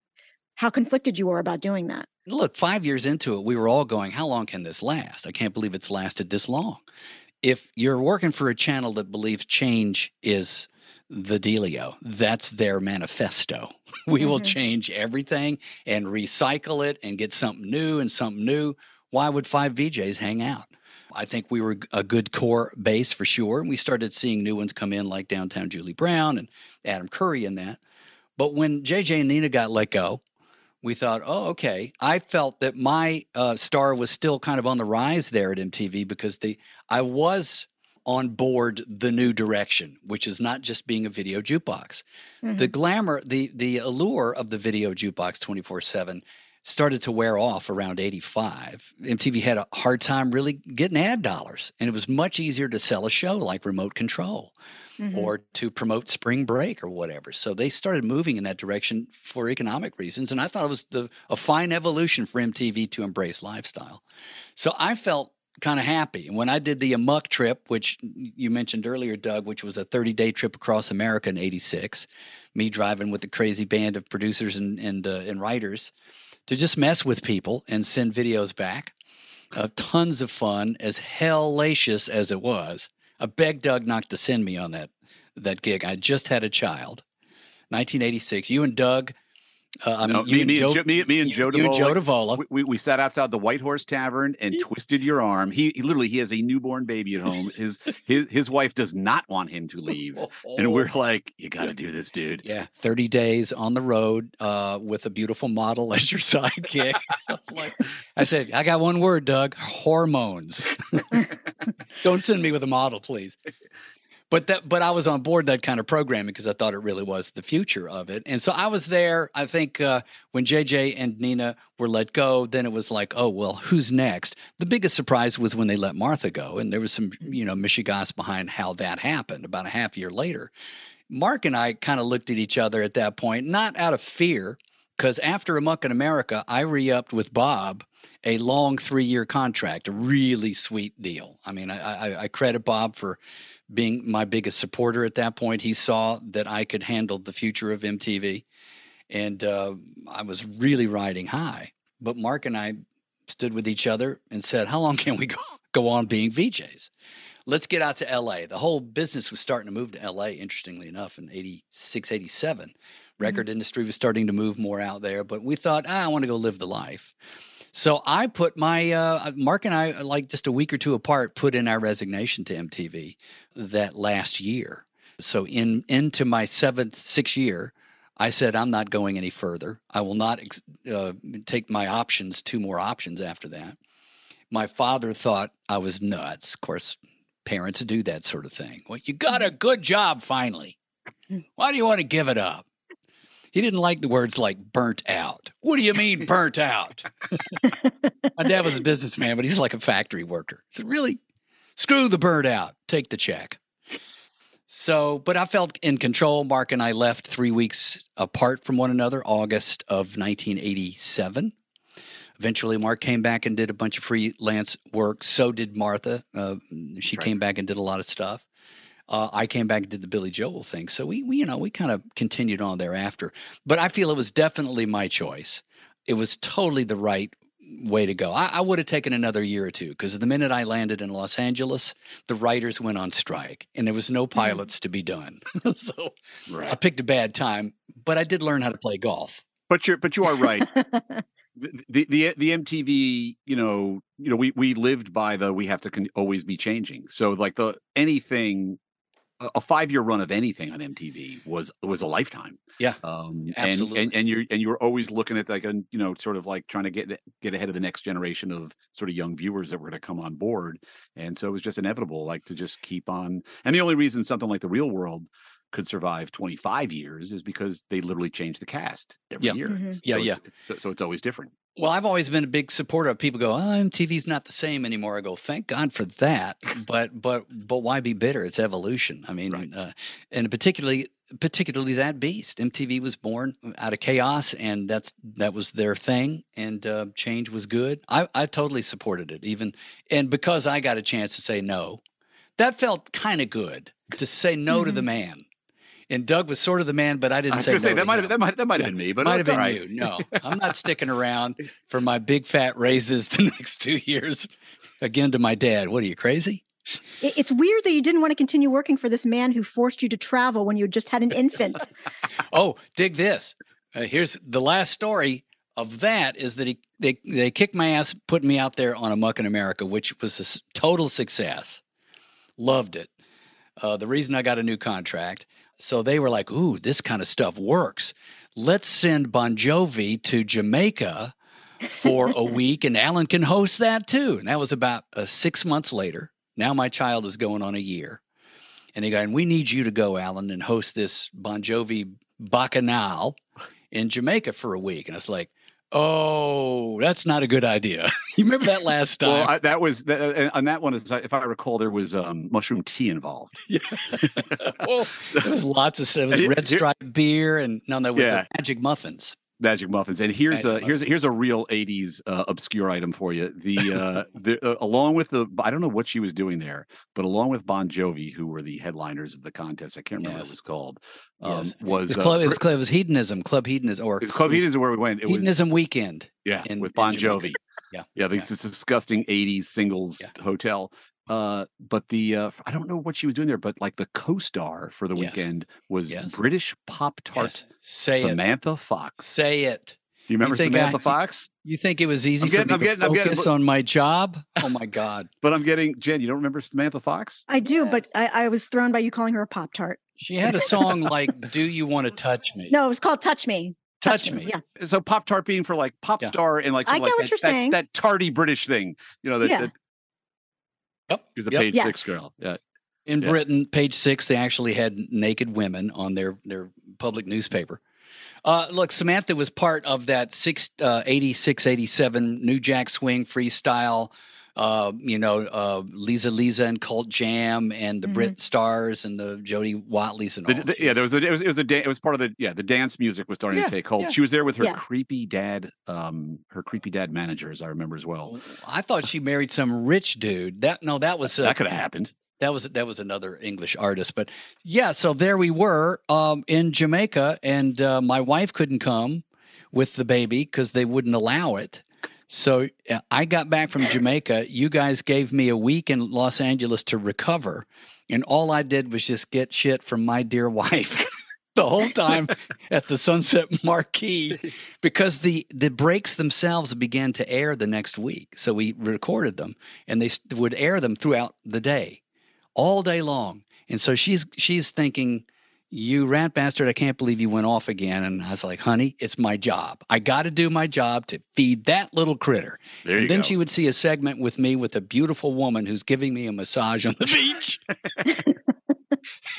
how conflicted you were about doing that. Look, five years into it, we were all going, "How long can this last?" I can't believe it's lasted this long. If you're working for a channel that believes change is the dealio, that's their manifesto. We will Mhm. change everything and recycle it and get something new and something new. Why would five VJs hang out? I think we were a good core base for sure. And we started seeing new ones come in like Downtown Julie Brown and Adam Curry and that. But when JJ and Nina got let go, we thought, oh, okay. I felt that my uh, star was still kind of on the rise there at MTV because the I was on board the new direction, which is not just being a video jukebox. The glamour, the the allure of the video jukebox 24/7 started to wear off around 85. MTV had a hard time really getting ad dollars, and it was much easier to sell a show like Remote Control Mhm. or to promote spring break or whatever. So they started moving in that direction for economic reasons. And I thought it was the, a fine evolution for MTV to embrace lifestyle. So I felt kind of happy. And when I did the Amok trip, which you mentioned earlier, Doug, which was a 30 day trip across America in 86, me driving with a crazy band of producers and, and, uh, and writers to just mess with people and send videos back. Uh, tons of fun, as hellacious as it was. I begged Doug not to send me on that that gig. I just had a child. 1986. You and Doug. Uh, I mean, No, you me, and me, Joe, me, me and Joe you and Joe Davola, Davola. we, we, sat outside the White Horse Tavern and twisted your arm. He, he literally he has a newborn baby at home. His his his wife does not want him to leave, and we're like, you got to do this, dude. Yeah, 30 days on the road uh, with a beautiful model as your sidekick. Like, I said, I got one word, Doug hormones. Don't send me with a model, please. But that, but I was on board that kind of programming because I thought it really was the future of it, and so I was there. I think uh, when JJ and Nina were let go, then it was like, oh well, who's next? The biggest surprise was when they let Martha go, and there was some, you know, mishigas behind how that happened. About a half year later, Mark and I kind of looked at each other at that point, not out of fear, because after Amok in America, I re upped with Bob a long three year contract, a really sweet deal. I mean, I, I, I credit Bob for being my biggest supporter at that point. He saw that I could handle the future of MTV, and uh, I was really riding high. But Mark and I stood with each other and said, How long can we go, go on being VJs? Let's get out to LA. The whole business was starting to move to LA, interestingly enough, in 86, 87. Record industry was starting to move more out there, but we thought, ah, I want to go live the life. So I put my uh, Mark and I, like just a week or two apart, put in our resignation to MTV that last year. So in into my seventh, sixth year, I said I'm not going any further. I will not ex- uh, take my options, two more options after that. My father thought I was nuts. Of course, parents do that sort of thing. Well, you got a good job finally. Why do you want to give it up? He didn't like the words like burnt out. What do you mean burnt out? My dad was a businessman, but he's like a factory worker. So really, screw the burnt out. Take the check. So, but I felt in control. Mark and I left three weeks apart from one another, August of 1987. Eventually, Mark came back and did a bunch of freelance work. So did Martha. Uh, she Right. came back and did a lot of stuff. Uh, I came back and did the Billy Joel thing. So we, we you know, we kind of continued on thereafter. But I feel it was definitely my choice. It was totally the right way to go. I, I would have taken another year or two because the minute I landed in Los Angeles, the writers went on strike and there was no Mm-hmm. pilots to be done. so I picked a bad time, but I did learn how to play golf. But you're but you are right. the, the the the MTV, you know, you know, we we lived by the we have to con- always be changing. So like the anything, a, five year run of anything on MTV was was a lifetime. Yeah, um, absolutely. And, and and you're and you're always looking at like a you know sort of like trying to get get ahead of the next generation of sort of young viewers that were going to come on board. And so it was just inevitable, like to just keep on. And the only reason something like the Real World could survive 25 years is because they literally change the cast every Yeah. year. Mhm. Yeah, so yeah. It's, it's, so- so it's always different. Well, I've always been a big supporter of people go, oh, MTV's not the same anymore. I go, thank God for that. But but but why be bitter? It's evolution. I mean, Right. uh, and particularly particularly that beast. MTV was born out of chaos, and that's that was their thing. And uh, change was good. I I totally supported it, even and because I got a chance to say no, that felt kind of good to say no to the man. And Doug was sort of the man, but I didn't I say going to say that might have that might that might have Yeah, been me, but Might have it's been all right. you. No, I'm not sticking around for my big fat raises the next two years. Again to my dad. What are you crazy? It's weird that you didn't want to continue working for this man who forced you to travel when you had just had an infant. Oh, dig this. Uh, here's the last story of that is that he they they kicked my ass, put me out there on Amok in America, which was a total success. Loved it. Uh, the reason I got a new contract. So they were like, "Ooh, this kind of stuff works. Let's send Bon Jovi to Jamaica for a week, and Alan can host that too." And that was about uh, six months later. Now my child is going on a year, and they go, "And we need you to go, Alan, and host this Bon Jovi bacchanal in Jamaica for a week." And I was like, "Oh, that's not a good idea." you remember that last time? Well, I, that was that, on that one. Is if I recall, there was um, mushroom tea involved. Yeah. well, there was lots of stuff. It was red stripe beer, and no, there was Yeah. uh, magic muffins. Magic muffins, and here's a here's a, here's a real '80s uh, obscure item for you. The uh, the uh, along with the I don't know what she was doing there, but along with Bon Jovi, who were the headliners of the contest, I can't remember what Yes. it was called. Um, Yes. Was The uh, club, it was, club, it was hedonism, club hedonism, or Club was Hedonism where we went. It was hedonism weekend. yeah in- with Bon Jovi. Yeah, yeah, yeah. this this disgusting '80s singles Yeah. hotel. Uh, but the uh, I don't know what she was doing there, but like the co-star for the Yes. weekend was Yes. British pop tart Yes. Say it. Samantha Fox. Say it. Do you remember think Samantha I- Fox? You think it was easy I'm getting- for I'm getting- to I'm getting- focus on my job? Oh my God. But I'm getting Jen. You don't remember Samantha Fox? I do, but I, I was thrown by you calling her a Pop Tart. She had a song like "Do You Want to Touch Me?" No, it was called Touch Me. Touch Me. Yeah. So pop tart being for like pop Yeah. star and like I get like what that, you're that- saying. That, tardy British thing, you know. That, Yeah. that Yep. she was a Yep. page six girl. Yeah. In Yeah. Britain, page six, they actually had naked women on their their public newspaper. Uh, look, Samantha was part of that six, uh, 86, 87 New Jack Swing freestyle. Uh, you know, uh, Lisa Lisa and Cult Jam and the Brit Stars and the Jody Watleys and The- all. the- yeah, there was a, it was it was a da- it was part of the yeah the dance music was starting Yeah, to take hold. yeah. She was there with her Yeah. creepy dad, um, her creepy dad managers. I remember as well. I thought she married some rich dude. That no, that was uh, that could have happened. That was that was another English artist, but yeah. So there we were um, in Jamaica, and uh, my wife couldn't come with the baby because they wouldn't allow it. So I got back from Jamaica. You guys gave me a week in Los Angeles to recover, and all I did was just get shit from my dear wife. The whole time at the Sunset Marquis, because the the breaks themselves began to air the next week. So we recorded them, and they would air them throughout the day all day long. And so she's she's thinking, "You rat bastard! I can't believe you went off again." And I was like, "Honey, it's my job. I got to do my job to feed that little critter." There and then go. she would see a segment with me with a beautiful woman who's giving me a massage on the beach.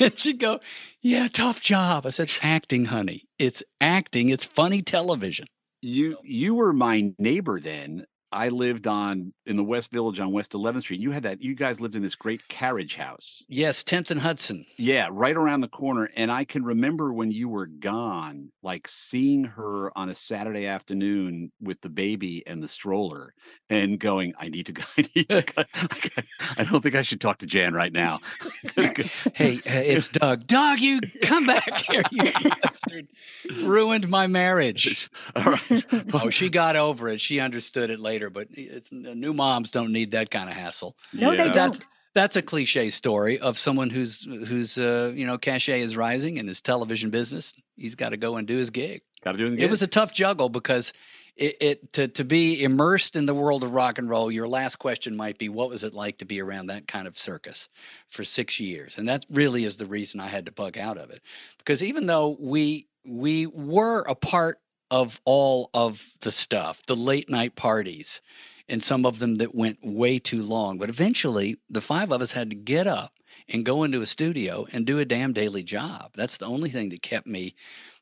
and she'd go, "Yeah, tough job." I said, "It's acting, honey. It's acting. It's funny television." You you were my neighbor then I lived on in the West Village on West 11th Street. You had that. You guys lived in this great carriage house. Yes, 10th and Hudson. Yeah, right around the corner. And I can remember when you were gone, like seeing her on a Saturday afternoon with the baby and the stroller, and going, "I need to go. I need to go. I don't think I should talk to Jan right now." hey, uh, it's Doug. Doug, you come back here, you bastard! Ruined my marriage. All right. Oh, she got over it. She understood it later, but it's, new moms don't need that kind of hassle. No, they don't. That's that's a cliche story of someone who's who's uh, you know cachet is rising in his television business. He's got to go and do his gig. Got to do it. It was a tough juggle because it, it to to be immersed in the world of rock and roll. Your last question might be, what was it like to be around that kind of circus for six years? And that really is the reason I had to bug out of it, because even though we we were a part of all of the stuff, the late night parties, and some of them that went way too long, but eventually the five of us had to get up and go into a studio and do a damn daily job. That's the only thing that kept me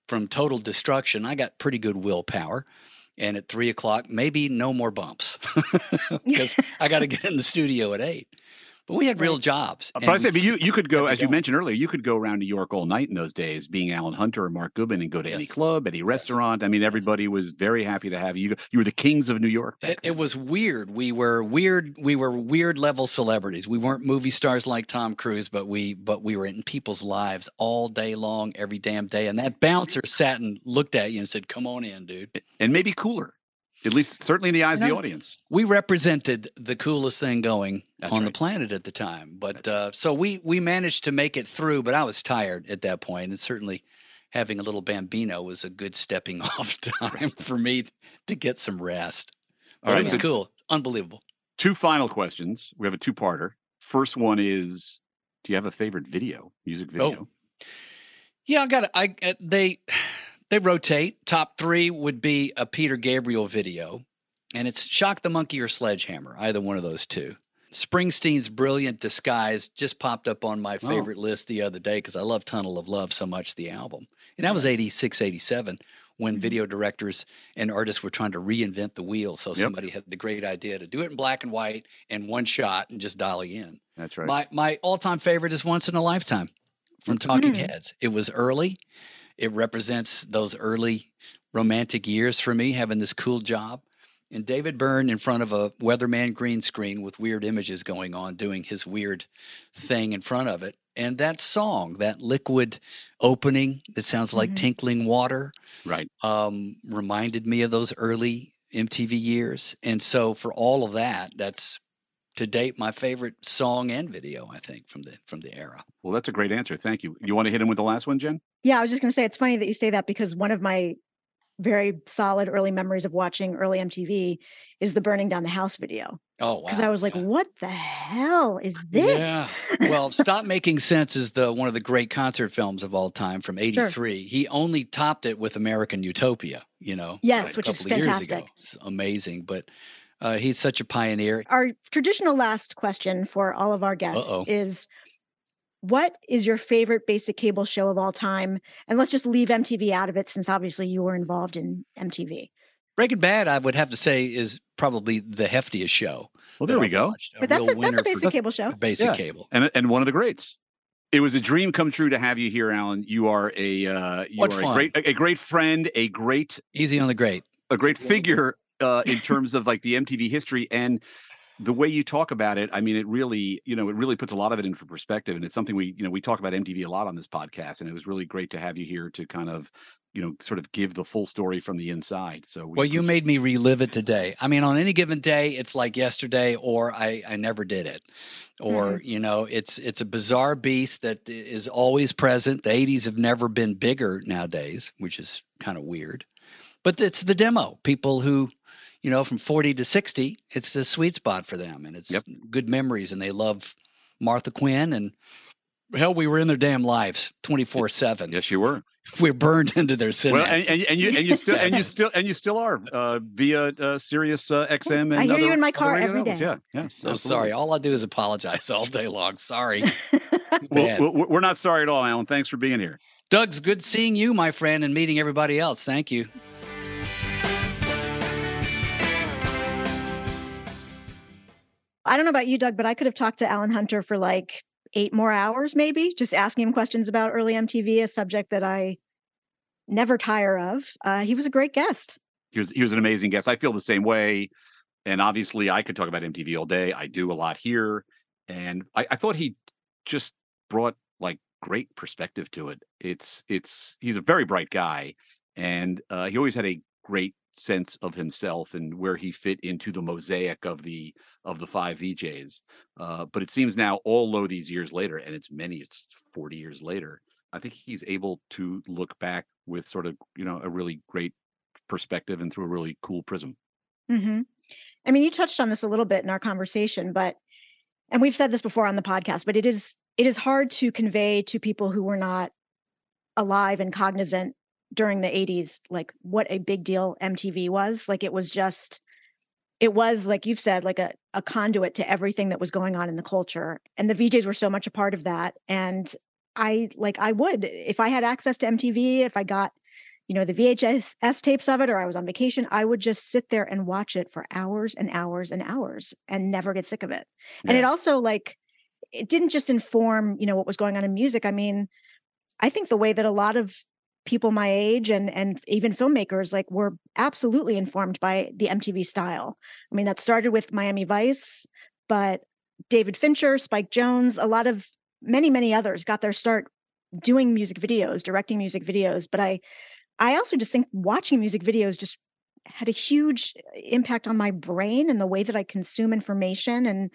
from total destruction. I got pretty good willpower. And at three o'clock, maybe no more bumps because I got to get in the studio at eight. But we had real jobs. But I and say, but you you could go, as you mentioned earlier, you could go around New York all night in those days, being Alan Hunter or Mark Goodman, and go to any club, any restaurant. I mean, everybody was very happy to have you. You were the kings of New York. back It, then. it was weird. We were weird. We were weird level celebrities. We weren't movie stars like Tom Cruise, but we but we were in people's lives all day long, every damn day. And that bouncer sat and looked at you and said, "Come on in, dude." and maybe cooler, at least certainly in the eyes of the audience. We represented the coolest thing going That's on the planet at the time. But uh, so we we managed to make it through. But I was tired at that point, and certainly having a little bambino was a good stepping off time for me to get some rest. All But right, it was so cool, unbelievable. two final questions. We have a two-parter. First one is, do you have a favorite video, music video? Yeah, I got it. I uh, they they rotate. Top three would be a Peter Gabriel video, and it's "Shock the Monkey" or "Sledgehammer," either one of those two. Springsteen's "Brilliant Disguise" just popped up on my Oh. favorite list the other day because I love "Tunnel of Love" so much. The album, and that was 86, 87, when Mm-hmm. video directors and artists were trying to reinvent the wheel. So Yep. somebody had the great idea to do it in black and white in one shot and just dolly in. That's right. My my all time favorite is Once in a Lifetime from Talking Mm. Heads. It was early. It represents those early romantic years for me, having this cool job. And David Byrne in front of a weatherman green screen with weird images going on, doing his weird thing in front of it. And that song, that liquid opening that sounds like Mhm. tinkling water, right. um, reminded me of those early MTV years. And so for all of that, that's to date my favorite song and video, I think, from the from the era. Well, that's a great answer. Thank you. You want to hit him with the last one, Jen? Yeah, I was just going to say it's funny that you say that because one of my very solid early memories of watching early MTV is the burning down the house video Oh wow. because I was like. "What the hell is this?" Yeah. well, Stop Making Sense is the one of the great concert films of all time from 83. He only topped it with American Utopia, you know. Yes, a which is couple of years ago. fantastic. It's amazing, but uh, he's such a pioneer. Our traditional last question for all of our guests Uh-oh. is what is your favorite basic cable show of all time? And let's just leave MTV out of it since obviously you were involved in MTV. Breaking Bad, I would have to say, is probably the heftiest show. Well, there we I've go. watched. But that's a, that's winner a for basic cable show. basic Yeah. cable. And and one of the greats. It was a dream come true to have you here, Alan. You are a uh, you What are a great a, a great friend, a great Easy on the great. a great figure uh, in terms of like the MTV history and the way you talk about it. I mean, it really, you know, it really puts a lot of it into perspective, and it's something we, you know, we talk about MTV a lot on this podcast, and it was really great to have you here to kind of, you know, sort of give the full story from the inside. So, we Well, you made me relive it today. I mean, on any given day, it's like yesterday, or I, I never did it, or Mm-hmm. you know, it's it's a bizarre beast that is always present. The '80s have never been bigger nowadays, which is kind of weird. But it's the demo. People who, you know, from 40 to 60, it's the sweet spot for them, and it's Yep. good memories, and they love Martha Quinn and. Hell, we were in their damn lives 24 7. Yes, you were. We're burned into their synapses. Well, and, and, and you and you still and you still and you still are uh, via uh, Sirius uh, XM. And I hear you in my car radio every outlets. day. Yeah, yeah. So absolutely. sorry. All I do is apologize all day long. Sorry. Too Well, bad. well, we're not sorry at all, Alan. Thanks for being here. Doug's good seeing you, my friend, and meeting everybody else. Thank you. I don't know about you, Doug, but I could have talked to Alan Hunter for like eight more hours, maybe, just asking him questions about early MTV, a subject that I never tire of. Uh, he was a great guest. He was he was an amazing guest. I feel the same way. And obviously, I could talk about MTV all day. I do a lot here, and I, I thought he just brought like great perspective to it. It's it's he's a very bright guy, and uh, he always had a great sense of himself and where he fit into the mosaic of the of the five VJs. Uh, but it seems now, all low these years later, and it's many, it's forty years later. I think he's able to look back with sort of you know a really great perspective and through a really cool prism. Mm-hmm. I mean, you touched on this a little bit in our conversation, but and we've said this before on the podcast, but it is it is hard to convey to people who were not alive and cognizant during the 80s like what a big deal MTV was. Like it was just it was like you've said like a, a conduit to everything that was going on in the culture and the VJs were so much a part of that and I like I would if I had access to MTV if I got you know the VHS tapes of it or I was on vacation I would just sit there and watch it for hours and hours and hours and never get sick of it. Yeah. And it also like it didn't just inform, you know, what was going on in music. I mean, I think the way that a lot of people my age and and even filmmakers like were absolutely informed by the MTV style. I mean, that started with Miami Vice, but David Fincher, Spike Jonze, a lot of many many others got their start doing music videos, directing music videos, but I I also just think watching music videos just had a huge impact on my brain and the way that I consume information and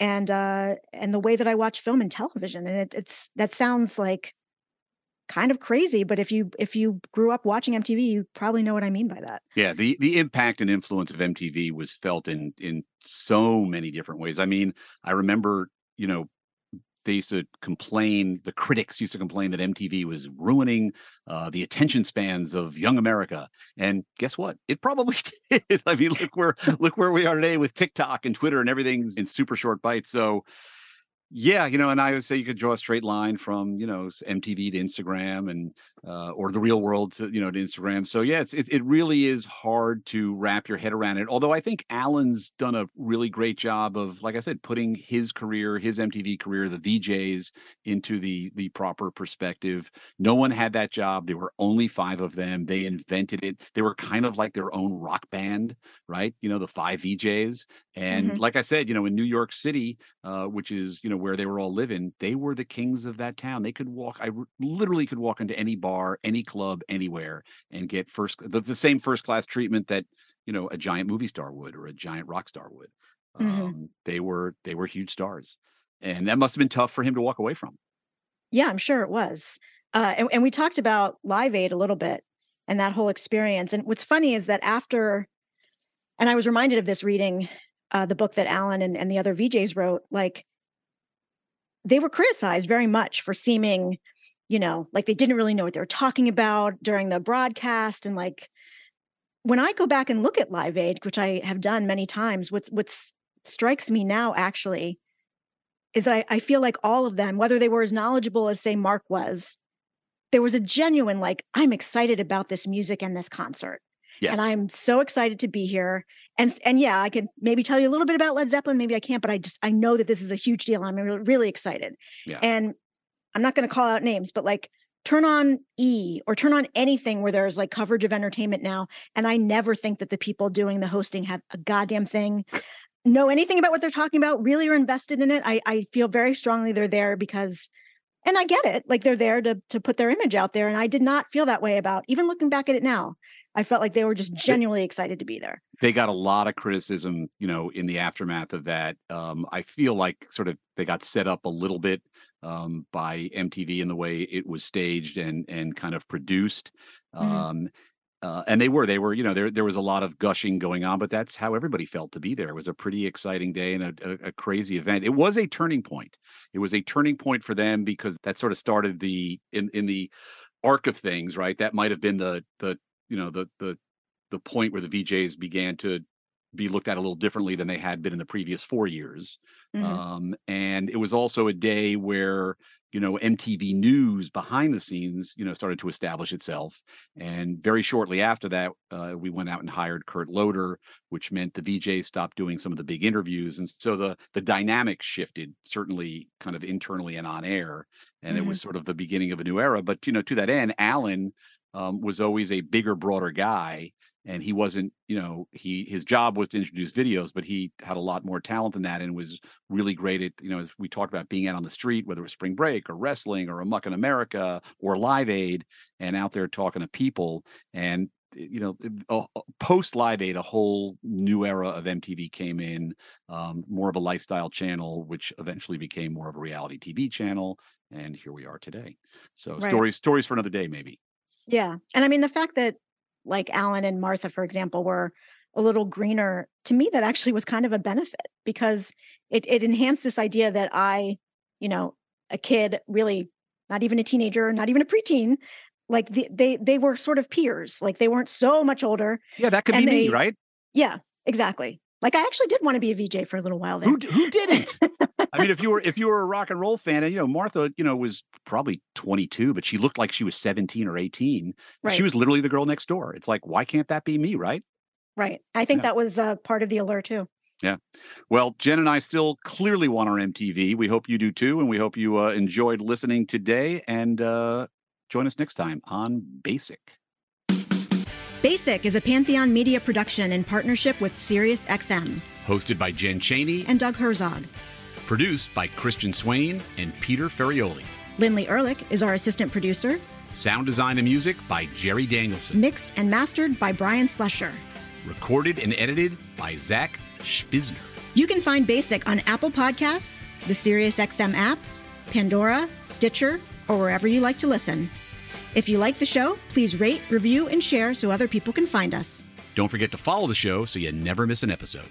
and uh and the way that I watch film and television and it, it's that sounds like kind of crazy but if you if you grew up watching MTV you probably know what I mean by that. Yeah, the the impact and influence of MTV was felt in in so many different ways. I mean, I remember, you know, they used to complain the critics used to complain that mtv was ruining uh, the attention spans of young america and guess what it probably did i mean look where look where we are today with tiktok and twitter and everything's in super short bites so yeah, you know, and I would say you could draw a straight line from you know MTV to Instagram and uh, or the real world to you know to Instagram. So yeah, it's it, it really is hard to wrap your head around it. Although I think Alan's done a really great job of, like I said, putting his career, his MTV career, the VJs into the the proper perspective. No one had that job. There were only five of them. They invented it. They were kind of like their own rock band, right? You know, the five VJs. And mm-hmm. like I said, you know, in New York City, uh, which is you know where they were all living, they were the kings of that town. They could walk. I literally could walk into any bar, any club, anywhere, and get first the, the same first class treatment that you know a giant movie star would or a giant rock star would. Mm-hmm. Um, they were they were huge stars, and that must have been tough for him to walk away from. Yeah, I'm sure it was. Uh, and, and we talked about Live Aid a little bit and that whole experience. And what's funny is that after, and I was reminded of this reading uh, the book that Alan and, and the other VJs wrote, like they were criticized very much for seeming, you know, like they didn't really know what they were talking about during the broadcast. And like when I go back and look at Live Aid, which I have done many times, what's what strikes me now actually is that I, I feel like all of them, whether they were as knowledgeable as say Mark was, there was a genuine like, I'm excited about this music and this concert. Yes. And I'm so excited to be here. And and yeah, I could maybe tell you a little bit about Led Zeppelin. Maybe I can't, but I just I know that this is a huge deal. I'm really, really excited. Yeah. And I'm not going to call out names, but like turn on E or turn on anything where there's like coverage of entertainment now. And I never think that the people doing the hosting have a goddamn thing know anything about what they're talking about, really are invested in it. I, I feel very strongly they're there because and I get it. Like they're there to to put their image out there. And I did not feel that way about even looking back at it now. I felt like they were just genuinely excited to be there. They got a lot of criticism, you know, in the aftermath of that. Um, I feel like sort of they got set up a little bit um, by MTV in the way it was staged and and kind of produced. Mm-hmm. Um, uh, and they were they were you know there there was a lot of gushing going on but that's how everybody felt to be there it was a pretty exciting day and a, a, a, crazy event it was a turning point it was a turning point for them because that sort of started the in in the arc of things right that might have been the the you know the the the point where the VJs began to be looked at a little differently than they had been in the previous four years. Mhm. Um, and it was also a day where you know MTV News behind the scenes, you know, started to establish itself. And very shortly after that, uh, we went out and hired Kurt Loder, which meant the VJ stopped doing some of the big interviews, and so the the dynamic shifted certainly kind of internally and on air. And it Mhm. was sort of the beginning of a new era. But you know, to that end, Alan um, was always a bigger, broader guy and he wasn't you know he his job was to introduce videos but he had a lot more talent than that and was really great at you know as we talked about being out on the street whether it was spring break or wrestling or Amok in america or live aid and out there talking to people and you know uh, post live aid a whole new era of mtv came in um, more of a lifestyle channel which eventually became more of a reality tv channel and here we are today so Right. stories stories for another day maybe Yeah. And I mean, the fact that like Alan and Martha, for example, were a little greener, to me, that actually was kind of a benefit because it, it enhanced this idea that I, you know, a kid, really not even a teenager, not even a preteen, like the, they they were sort of peers. Like they weren't so much older. yeah that could be me right Yeah, exactly. Like I actually did want to be a VJ for a little while there. Who who didn't? I mean, if you were if you were a rock and roll fan, and you know Martha, you know was probably 22, but she looked like she was 17 or 18. right. She was literally the girl next door. It's like, why can't that be me, right? right. I think Yeah. that was uh, part of the allure too. Yeah. Well, Jen and I still clearly want our MTV. We hope you do too, and we hope you uh, enjoyed listening today. And uh, join us next time on Basic. Basic is a Pantheon media production in partnership with SiriusXM Hosted by Jen Chaney, and Doug Herzog. Produced by Christian Swain and Peter Ferrioli. Lindley Ehrlich is our assistant producer, Sound design and music by Jerry Danielson. mixed and mastered by Brian Slesher. Recorded and edited by Zach Spizner. You can find Basic on Apple Podcasts, the SiriusXM app, Pandora, Stitcher, or wherever you like to listen. If you like the show, please rate, review, and share so other people can find us. Don't forget to follow the show so you never miss an episode.